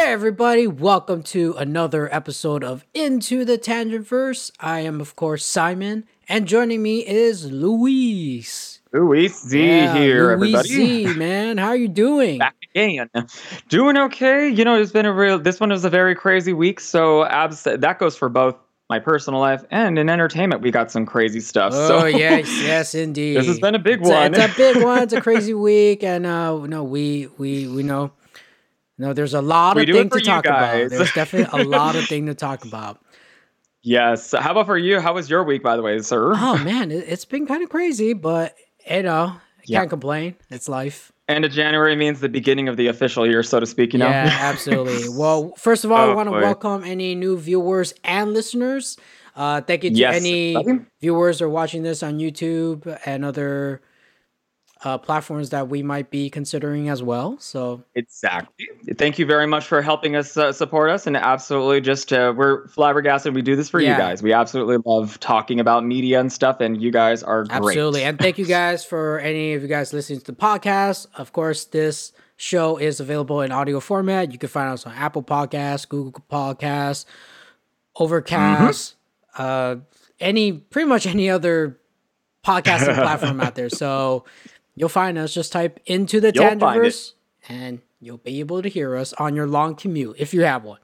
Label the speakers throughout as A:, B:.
A: Hey everybody, welcome to another episode of Into the Tangent Verse. I am of course Simon, and joining me is Luis.
B: Luis Z yeah, here,
A: Luis
B: everybody.
A: Z, man, how are you doing?
B: Back again. Doing okay. You know, it's been a real. This one was a very crazy week. So abs- that goes for both my personal life and in entertainment. We got some crazy stuff.
A: Oh
B: so
A: yes, yes, indeed.
B: this has been a big
A: it's
B: one.
A: A, it's a big one. It's a crazy week, and uh, no, we we we know. No, there's a lot
B: We
A: of things to talk about. There's definitely a lot of thing to talk about.
B: Yes. How about for you? How was your week, by the way, sir?
A: Oh man, it, it's been kind of crazy, but you know, I
B: Yeah.
A: can't complain. It's life.
B: End of January means the beginning of the official year, so to speak. You know.
A: Yeah, absolutely. Well, first of all, I
B: Oh,
A: want to welcome any new viewers and listeners. Uh, thank you to
B: Yes,
A: any viewers who are watching this on YouTube and other uh, platforms that we might be considering as well. So
B: Exactly. Thank you very much for helping us uh, support us, and absolutely, just uh, we're flabbergasted. We do this for
A: Yeah.
B: you guys. We absolutely love talking about media and stuff, and you guys are great.
A: Absolutely. And thank you guys for any of you guys listening to the podcast. Of course, this show is available in audio format. You can find us on Apple Podcasts, Google Podcasts, Overcast,
B: Mm-hmm.
A: uh, any pretty much any other podcasting platform out there. So you'll find us. Just type into the
B: You'll find it.
A: Tangiverse and you'll be able to hear us on your long commute if you have one.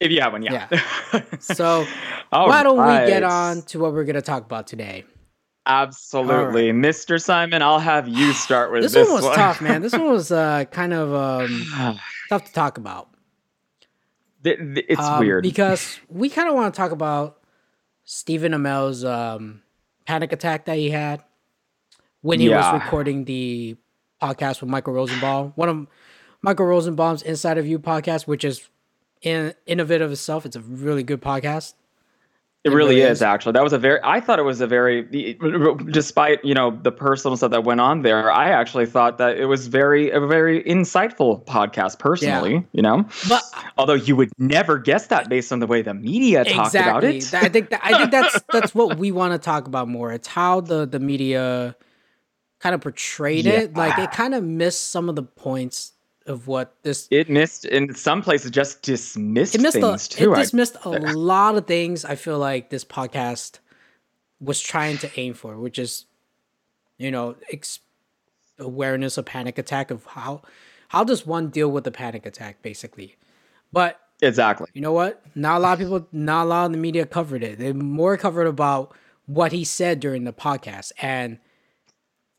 B: If you have one, yeah.
A: So why don't we get on to what we're going to talk about today?
B: Absolutely, Mr. Simon. I'll have you start with
A: This,
B: this,
A: one was tough, man. This one was uh, kind of um, tough to talk about.
B: Th- th- it's
A: Um,
B: weird.
A: because we kind of want to talk about Stephen Amell's um, panic attack that he had when he
B: Yeah.
A: was recording the podcast with Michael Rosenbaum, one of Michael Rosenbaum's Inside of You podcast, which is in innovative itself. It's a really good podcast.
B: it
A: it
B: really
A: really
B: is,
A: is.
B: actually. That was a very. I thought it was a very. Despite you know the personal stuff that went on there, I actually thought that it was very a very insightful podcast. Personally, you know.
A: But
B: Although you would never guess that based on the way the media talked about it.
A: I think that, I think that's that's what we want to talk about more. It's how the the media kind of portrayed it. Like it kind of missed some of the points of what this
B: it missed in some places just dismissed
A: it missed a,
B: too.
A: it
B: I-
A: dismissed a lot of things i feel like this podcast was trying to aim for which is you know ex- awareness of panic attack of how how does one deal with a panic attack basically but
B: exactly.
A: you know what not a lot of people not a lot of the media covered it they more covered about what he said during the podcast and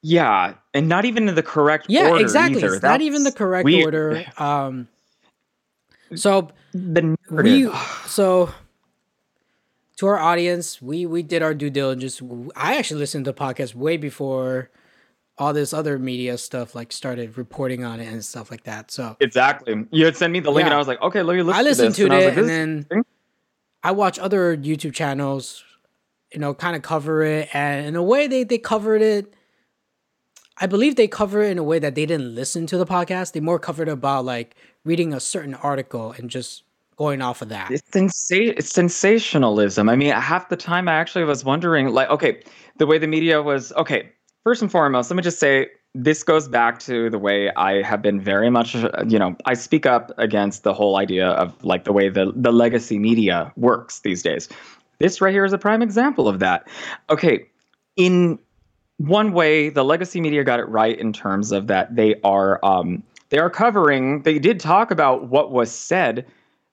B: Yeah, and not even in the correct
A: yeah
B: order
A: exactly
B: either.
A: it's not even the correct
B: weird.
A: order um so
B: The
A: we so to our audience we we did our due diligence i actually listened to podcasts way before all this other media stuff like started reporting on it and stuff like that so
B: Exactly. You had sent me the link, and I was like, okay, let me listen
A: i listened
B: to
A: to
B: and
A: it
B: like,
A: and then
B: thing?
A: i watch other youtube channels you know kind of cover it and in a way they they covered it i believe they cover it in a way that they didn't listen to the podcast they more covered about like reading a certain article and just going off of that
B: It's, sensa- it's sensationalism. I mean, half the time I actually was wondering, like, okay, the way the media was, okay, first and foremost, let me just say this goes back to the way I have been very much, you know, I speak up against the whole idea of like the way the, the legacy media works these days. This right here is a prime example of that. Okay, in one way, the legacy media got it right in terms of that they are um, they are covering. They did talk about what was said,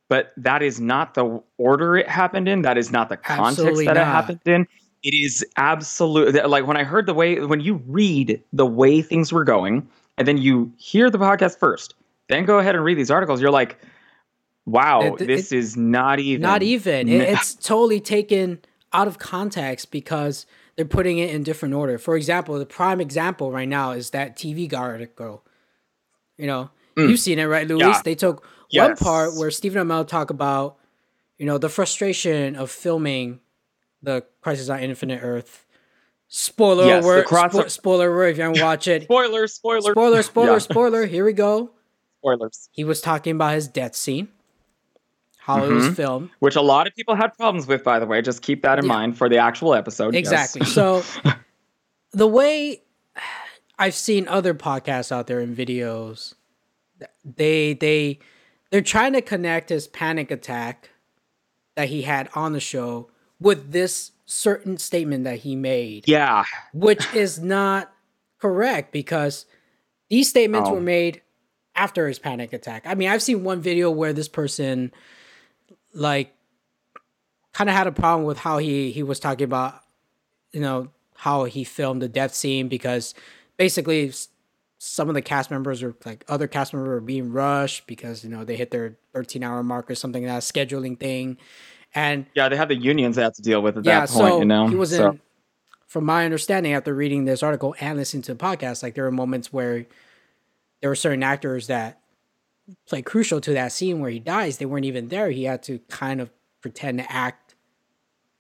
B: but that is not the order it happened in. That is not the context
A: Absolutely
B: that it happened in. It is absolute. Like when I heard the way when you read the way things were going, and then you hear the podcast first, then go ahead and read these articles. You're like, wow,
A: It- it-
B: this is not even
A: Not even. It- it's totally taken out of context because they're putting it in different order. For example, the prime example right now is that TV Guide article. You know, you've seen it, right, Luis?
B: Mm. Yeah.
A: They took one part where Stephen Amell talk about, you know, the frustration of filming the Crisis on Infinite Earth. Spoiler
B: Yes,
A: alert!
B: cross-
A: spo- spoiler alert! If you haven't watched it,
B: Spoiler, spoiler,
A: spoiler, spoiler,
B: Yeah.
A: spoiler. Here we go.
B: spoilers.
A: He was talking about his death scene, was mm-hmm. filmed.
B: Which a lot of people had problems with, by the way. Just keep that in
A: Yeah.
B: mind for the actual episode. yes.
A: Exactly. So the way I've seen other podcasts out there and videos, they they they're trying to connect his panic attack that he had on the show with this certain statement that he made.
B: Yeah.
A: Which is not correct because these statements
B: Oh.
A: were made after his panic attack. I mean, I've seen one video where this person like kind of had a problem with how he he was talking about you know how he filmed the death scene because basically some of the cast members or like other cast members were being rushed because you know they hit their 13 hour mark or something that scheduling thing and
B: Yeah, they have the unions they have to deal with at
A: yeah
B: that point,
A: so
B: you know.
A: he was in from my understanding after reading this article and listening to the podcast like there were moments where there were certain actors that play crucial to that scene where he dies they weren't even there he had to kind of pretend to act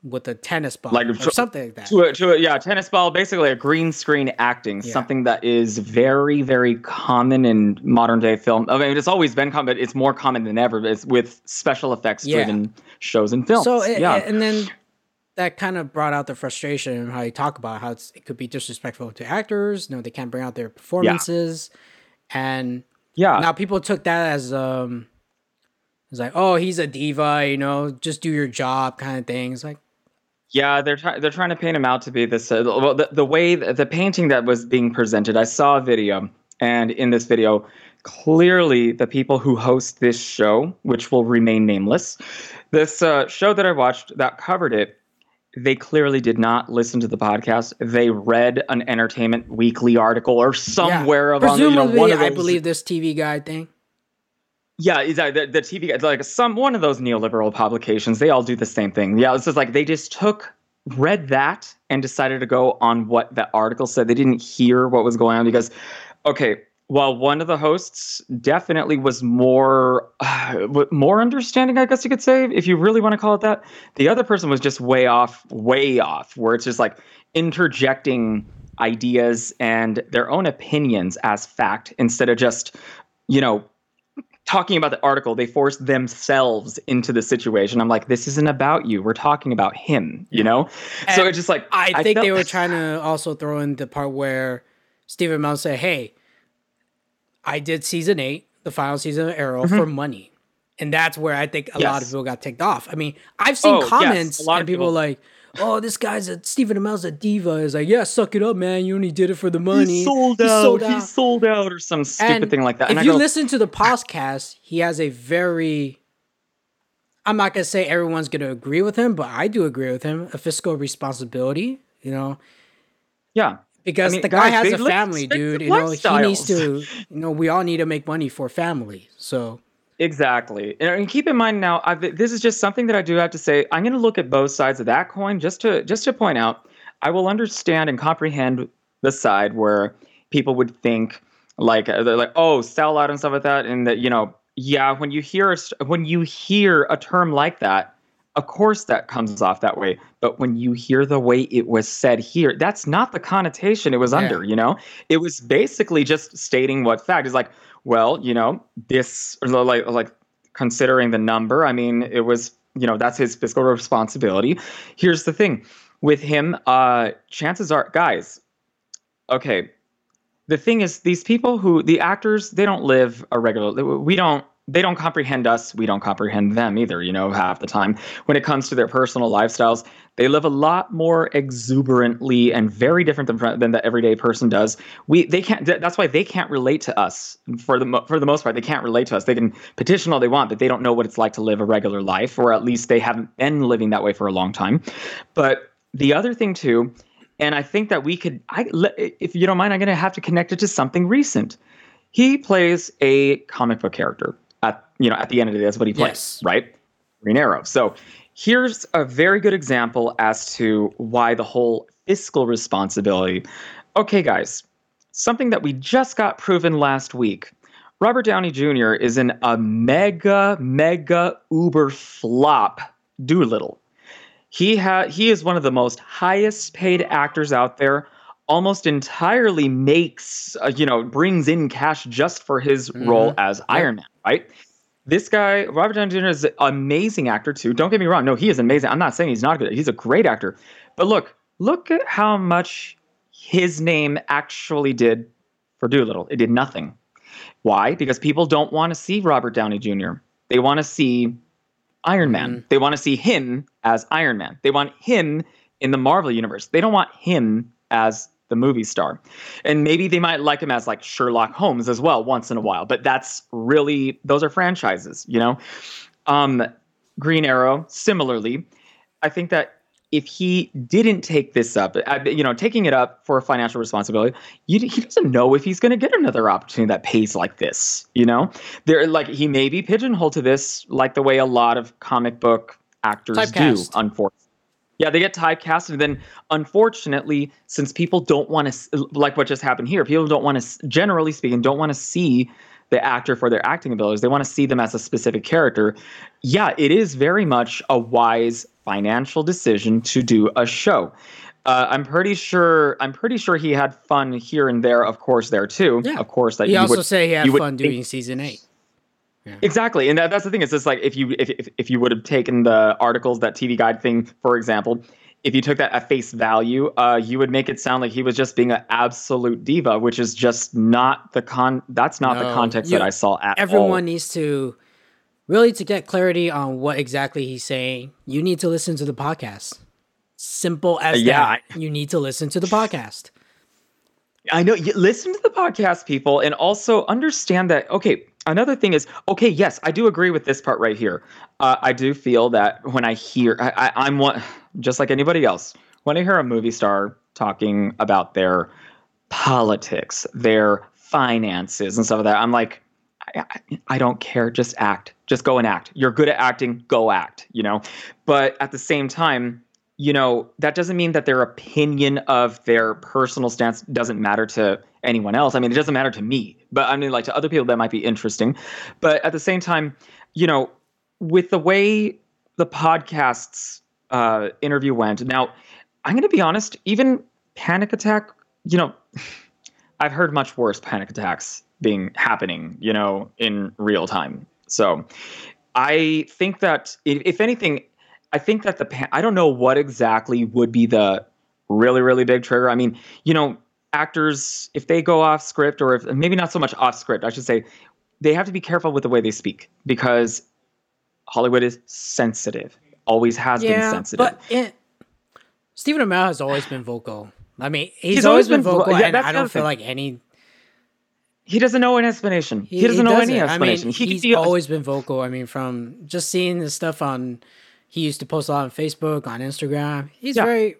A: with a tennis ball
B: Like
A: or
B: tr-
A: something like that
B: to a, to a, yeah, tennis ball, basically a green screen acting,
A: Yeah.
B: something that is very, very common in modern day film. I mean, it's always been common, but it's more common than ever. It's with special effects driven shows and films.
A: So it,
B: yeah,
A: and then that kind of brought out the frustration and how you talk about how it's, it could be disrespectful to actors. You know, they can't bring out their performances, and
B: yeah,
A: now people took that as um, it's like, oh, he's a diva. You know, just do your job, kind of thing. It's like,
B: Yeah, they're trying. They're trying to paint him out to be this. Uh, well, the, the way the painting that was being presented, I saw a video, and in this video, clearly the people who host this show, which will remain nameless, this uh, show that I watched that covered it, they clearly did not listen to the podcast. They read an Entertainment Weekly article or somewhere
A: yeah.
B: of on, you know,
A: presumably,
B: one of
A: I believe this TV Guide thing.
B: yeah, exactly. The, the TV, it's like some one of those neoliberal publications. They all do the same thing. Yeah, it's just like they just took, read that, and decided to go on what that article said. They didn't hear what was going on because, okay, while one of the hosts definitely was more, uh, more understanding, I guess you could say, if you really want to call it that, the other person was just way off, way off. Where it's just like interjecting ideas and their own opinions as fact instead of just, you know, talking about the article, they forced themselves into the situation. I'm like, this isn't about you. We're talking about him, you know? so it's just like
A: I think they were trying to also throw in the part where Stephen Amell said, "Hey, I did season eight, the final season of Arrow, for money," and that's where I think a lot of
B: Mm-hmm.
A: People got ticked off. I mean, I've seen
B: Oh, yes,
A: comments
B: a lot
A: and
B: of
A: people,
B: people-
A: like, "Oh, this guy's a Stephen Amell's a diva." Is like, "Yeah, suck it up, man. You only did it for the money."
B: He sold
A: He's
B: out.
A: sold
B: He sold out, or some stupid
A: And
B: thing like that.
A: If
B: I
A: you
B: go,
A: listen to the podcast, he has a very I'm not gonna say everyone's gonna agree with him, but I do agree with him. A fiscal responsibility, you know,
B: yeah,
A: because
B: mean,
A: the guy
B: guys,
A: has a family, dude. You know, he needs to. You know, we all need to make money for family. So
B: Exactly. And- And keep in mind now, i this is just something that I do have to say. I'm going to look at both sides of that coin just to just to point out. I will understand and comprehend the side where people would think like uh, they're like, oh, sell out and stuff like that, and that you know, yeah, when you hear a, when you hear a term like that, of course that comes off that way. But when you hear the way it was said here, that's not the connotation it was
A: Yeah.
B: under. You know, it was basically just stating what fact is like. Well, you know, this like like considering the number. I mean, it was you know that's his fiscal responsibility. Here's the thing with him. Uh, chances are, guys. Okay, the thing is, these people who the actors they don't live a regular. We don't. They don't comprehend us. We don't comprehend them either. You know, half the time when it comes to their personal lifestyles, they live a lot more exuberantly and very different than than the everyday person does. We they can't. That's why they can't relate to us for the for the most part. They can't relate to us. They can petition all they want, but they don't know what it's like to live a regular life, or at least they haven't been living that way for a long time. But the other thing too, and I think that we could. I if you don't mind, I'm going to have to connect it to something recent. He plays a comic book character you know at the end of the day. That's what he plays,
A: Yes.
B: right? Green Arrow. So here's a very good example as to why the whole fiscal responsibility. Okay, guys, something that we just got proven last week. Robert Downey Jr. is in a mega, mega uber flop Dolittle. He ha- he is one of the most highest paid actors out there. Almost entirely makes uh, you know brings in cash just for his role as Iron Man, right? This guy, Robert Downey Jr., is an amazing actor too. Don't get me wrong. No, he is amazing. I'm not saying he's not good. He's a great actor. But look, look at how much his name actually did for Dolittle. It did nothing. Why? Because people don't want to see Robert Downey Jr. They want to see Iron Man.
A: Mhm.
B: They want to see him as Iron Man. They want him in the Marvel universe. They don't want him as the movie star. And maybe they might like him as like Sherlock Holmes as well once in a while, but that's really those are franchises, you know. Um Green Arrow similarly, I think that if he didn't take this up, uh, you know, taking it up for financial responsibility, you, he doesn't know if he's going to get another opportunity that pays like this. You know, there like he may be pigeonholed to this, like the way a lot of comic book actors
A: Typecast.
B: do. Unfortunately, yeah, they get typecast, and then unfortunately, since people don't want to, like what just happened here, people don't want to, generally speaking, don't want to see the actor for their acting abilities. They want to see them as a specific character. Yeah, it is very much a wise financial decision to do a show. Uh, I'm pretty sure. I'm pretty sure he had fun here and there. Of course, there too.
A: Yeah.
B: Of course, that
A: He
B: you
A: also
B: would,
A: said he had
B: would
A: fun doing season eight.
B: Exactly, and that, that's the thing. It's just like if you if, if if you would have taken the articles that TV Guide thing, for example, if you took that at face value, uh, you would make it sound like he was just being an absolute diva, which is just not the con. That's not the context
A: you-
B: that I saw at
A: Everyone
B: all.
A: Everyone needs to really to get clarity on what exactly he's saying. You need to listen to the podcast. Simple as
B: yeah,
A: that. You need to listen to the podcast.
B: I know. You listen to the podcast, people, and also understand that. Okay, another thing is okay. Yes, I do agree with this part right here. Uh, I do feel that when I hear, I, I, I'm one, just like anybody else. When I hear a movie star talking about their politics, their finances, and stuff like that, I'm like, I, I don't care. Just act. Just go and act. You're good at acting. Go act. You know. But at the same time, you know, that doesn't mean that their opinion of their personal stance doesn't matter to anyone else. I mean, it doesn't matter to me, but I mean, like to other people, that might be interesting. But at the same time, you know, with the way the podcast's uh, interview went, now, I'm going to be honest, even Panic Attack, you know, I've heard much worse panic attacks being happening, you know, in real time. So I think that if, if anything, I think that the pa- I don't know what exactly would be the really really big trigger. I mean, you know, actors if they go off script or if maybe not so much off script, I should say, they have to be careful with the way they speak because Hollywood is sensitive. Always has been
A: Yeah,
B: sensitive.
A: but it, Stephen Amell has always been vocal. I mean, he's,
B: He's
A: always,
B: always
A: been
B: been vo-
A: vocal,
B: yeah,
A: and
B: that's
A: I don't feel
B: thing.
A: like any.
B: he doesn't know an explanation. He, doesn't know any
A: doesn't.
B: explanation.
A: I mean,
B: he
A: he's
B: be
A: always been vocal. I mean, from just seeing the stuff on, he used to post a lot on Facebook, on Instagram. He's
B: Yeah.
A: very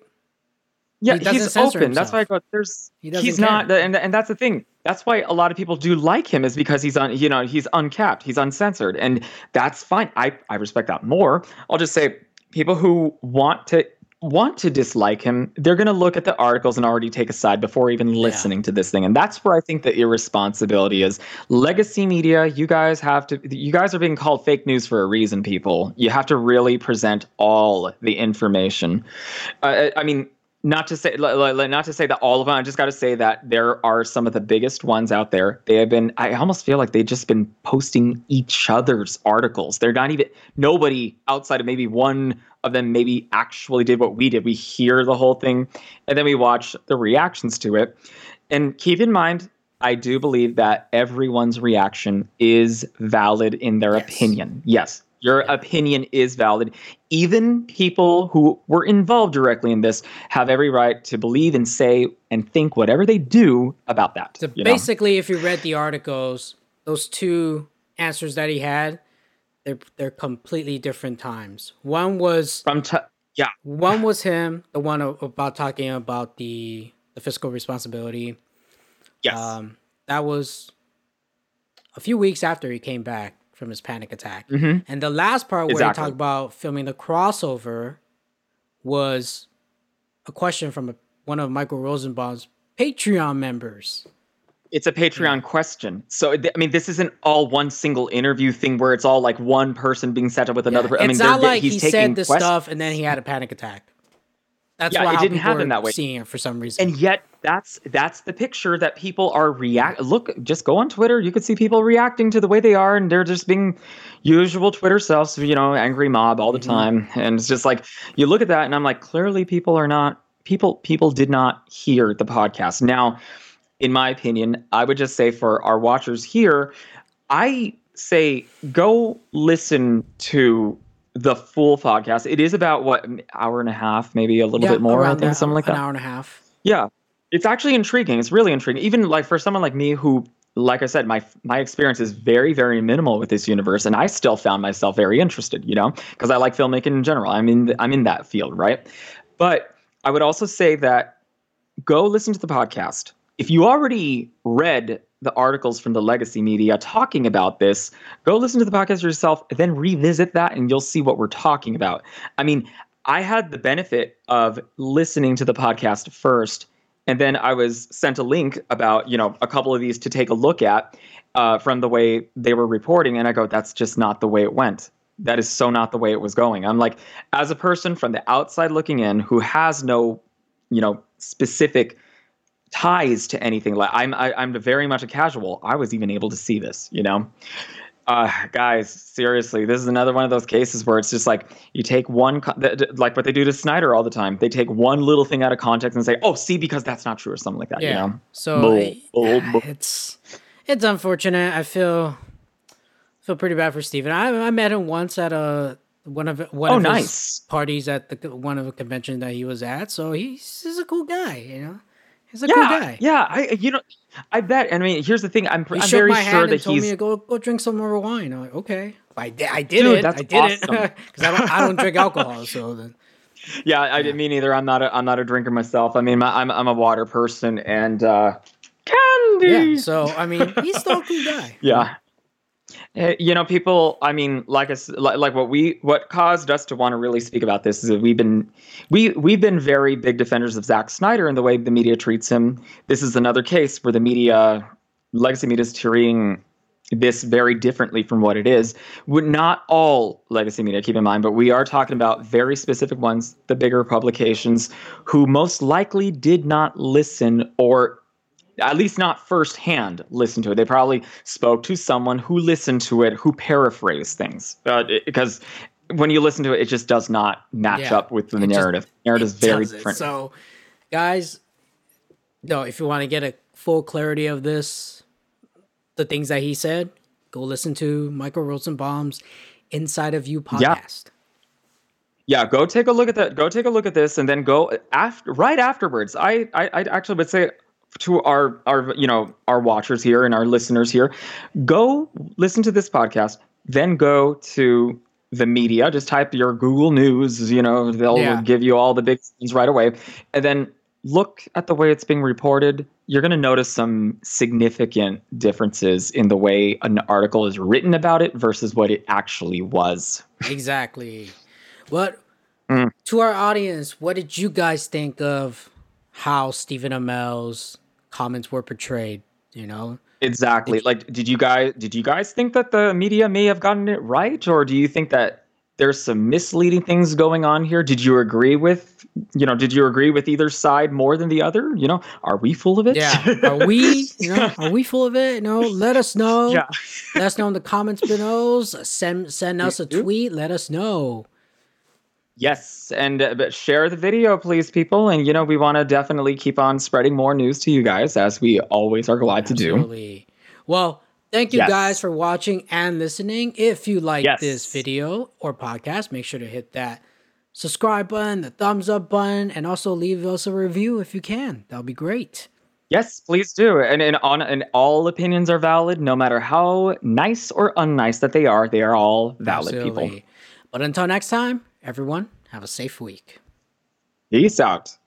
B: yeah,
A: he
B: he's open. That's why I
A: himself.
B: go. There's
A: He
B: he's
A: care.
B: not, and and that's the thing. That's why a lot of people do like him is because he's on. You know, he's uncapped. He's uncensored, and that's fine. I I respect that more. I'll just say people who want to want to dislike him, they're going to look at the articles and already take a side before even listening to this thing. And that's where I think that the irresponsibility is. Legacy media, you guys have to you guys are being called fake news for a reason, people. You have to really present all the information. Uh, I mean, not to say not to say that all of them. I just got to say that there are some of the biggest ones out there. They have been. I almost feel like they've just been posting each other's articles. They're not even nobody outside of maybe one of them maybe actually did what we did. We hear the whole thing, and then we watch the reactions to it. And keep in mind, I do believe that everyone's reaction is valid in their
A: Yes.
B: opinion. Yes, your opinion is valid. Even people who were involved directly in this have every right to believe and say and think whatever they do about that.
A: So
B: you know?
A: basically, if you read the articles, those two answers that he had, they're they're completely different times. One was
B: From t- yeah,
A: one was him, the one about talking about the the fiscal responsibility.
B: yes,
A: Um, that was a few weeks after he came back from his panic attack.
B: Mhm.
A: And the last part where
B: Exactly.
A: he talked about filming the crossover was a question from a, one of Michael Rosenbaum's Patreon members.
B: it's a Patreon question. So I mean, this isn't all one single interview thing where it's all like one person being set up with another.
A: Yeah,
B: I mean,
A: it's not like
B: he's
A: he
B: taking
A: said this
B: questions.
A: stuff and then he had a panic attack. That's
B: Yeah,
A: why
B: it didn't happen that way.
A: seeing it for some reason.
B: and yet that's that's the picture that people are react look just go on twitter you could see people reacting to the way they are and they're just being usual twitter selves you know angry mob all the
A: Mhm.
B: time and it's just like you look at that and i'm like clearly people are not people people did not hear the podcast now in my opinion i would just say for our watchers here i say go listen to the full podcast. It is about what an hour and a half, maybe a little
A: Yeah,
B: bit more. I think
A: that,
B: something like
A: an
B: that.
A: hour and a half.
B: Yeah, it's actually intriguing. It's really intriguing. Even like for someone like me who, like I said, my my experience is very very minimal with this universe, and I still found myself very interested. You know, because I like filmmaking in general. I'm in I'm in that field, right? But I would also say that go listen to the podcast. If you already read the articles from the legacy media talking about this, go listen to the podcast yourself, then revisit that, and you'll see what we're talking about. I mean, I had the benefit of listening to the podcast first, and then I was sent a link about you know a couple of these to take a look at uh, from the way they were reporting, and I go, that's just not the way it went. That is so not the way it was going. I'm like, as a person from the outside looking in who has no, you know, specific ties to anything like I'm I, I'm very much a casual. I was even able to see this, you know. Uh, guys, seriously, this is another one of those cases where it's just like you take one, co- th- th- like what they do to Snyder all the time. They take one little thing out of context and say, "Oh, see, because that's not true," or something like that.
A: Yeah.
B: You know?
A: So
B: Bull,
A: I-
B: bull, bull.
A: it's it's unfortunate. I feel feel pretty bad for Stephen. I I met him once at a one of one
B: Oh,
A: of his
B: nice.
A: parties at the one of the convention that he was at. So he's he's a cool guy, you know. He's a cool guy.
B: yeah. I, you know, I bet. I mean, here's the thing. I'm,
A: He
B: I'm very
A: my
B: sure
A: hand
B: that
A: told
B: he's.
A: me to go go drink some more wine. I'm like, okay. I did. I did
B: Dude,
A: it.
B: that's
A: I did it because I don't. I don't drink alcohol. So then,
B: Yeah, I didn't mean either. I'm not. A, I'm not a drinker myself. I mean, my, I'm. I'm a water person and uh, candy.
A: yeah. So I mean, he's still a cool guy.
B: Yeah. Uh, You know, people. I mean, like us, like, like what we, what caused us to want to really speak about this is that we've been, we we've been very big defenders of Zack Snyder and the way the media treats him. This is another case where the media, legacy media, is treating this very differently from what it is. Would not all legacy media, keep in mind, but we are talking about very specific ones, the bigger publications, who most likely did not listen or at least not firsthand listen to it. They probably spoke to someone who listened to it, who paraphrased things. Uh, it- because when you listen to it, it just does not match
A: Yeah.
B: up with the
A: It just-
B: narrative. narrative is very
A: does it.
B: different.
A: So, guys, no, if you want to get a full clarity of this, the things that he said, go listen to Michael Rosenbaum's Inside of You
B: Yeah.
A: podcast.
B: yeah, go take a look at that. Go take a look at this, and then go after right afterwards. I I, I actually would say to our our you know our watchers here and our listeners here, go listen to this podcast, then go to the media. Just type your Google News. You know they'll
A: Yeah.
B: give you all the big things right away, and then look at the way it's being reported. You're going to notice some significant differences in the way an article is written about it versus what it actually was.
A: Exactly. What
B: Mm.
A: to our audience, what did you guys think of how Stephen Amell's comments were portrayed? You know,
B: Exactly. Like, did you guys did you guys think that the media may have gotten it right, or do you think that there's some misleading things going on here? Did you agree with you know? Did you agree with either side more than the other? You know, are we full of it?
A: yeah. Are we, you know, are we full of it? You know, let us know.
B: yeah.
A: Let us know in the comments below. Send send us a tweet. Let us know.
B: Yes, and uh, but share the video, please, people. And you know, we want to definitely keep on spreading more news to you guys, as we always are glad to do.
A: Well, thank you
B: Yes.
A: guys for watching and listening. If you like
B: Yes.
A: this video or podcast, make sure to hit that subscribe button, the thumbs up button, and also leave us a review if you can. That'll be great.
B: Yes, please do. And and on and all opinions are valid, no matter how nice or unnice that they are. They are all valid, people.
A: But until next time, everyone, have a safe week.
B: Peace out.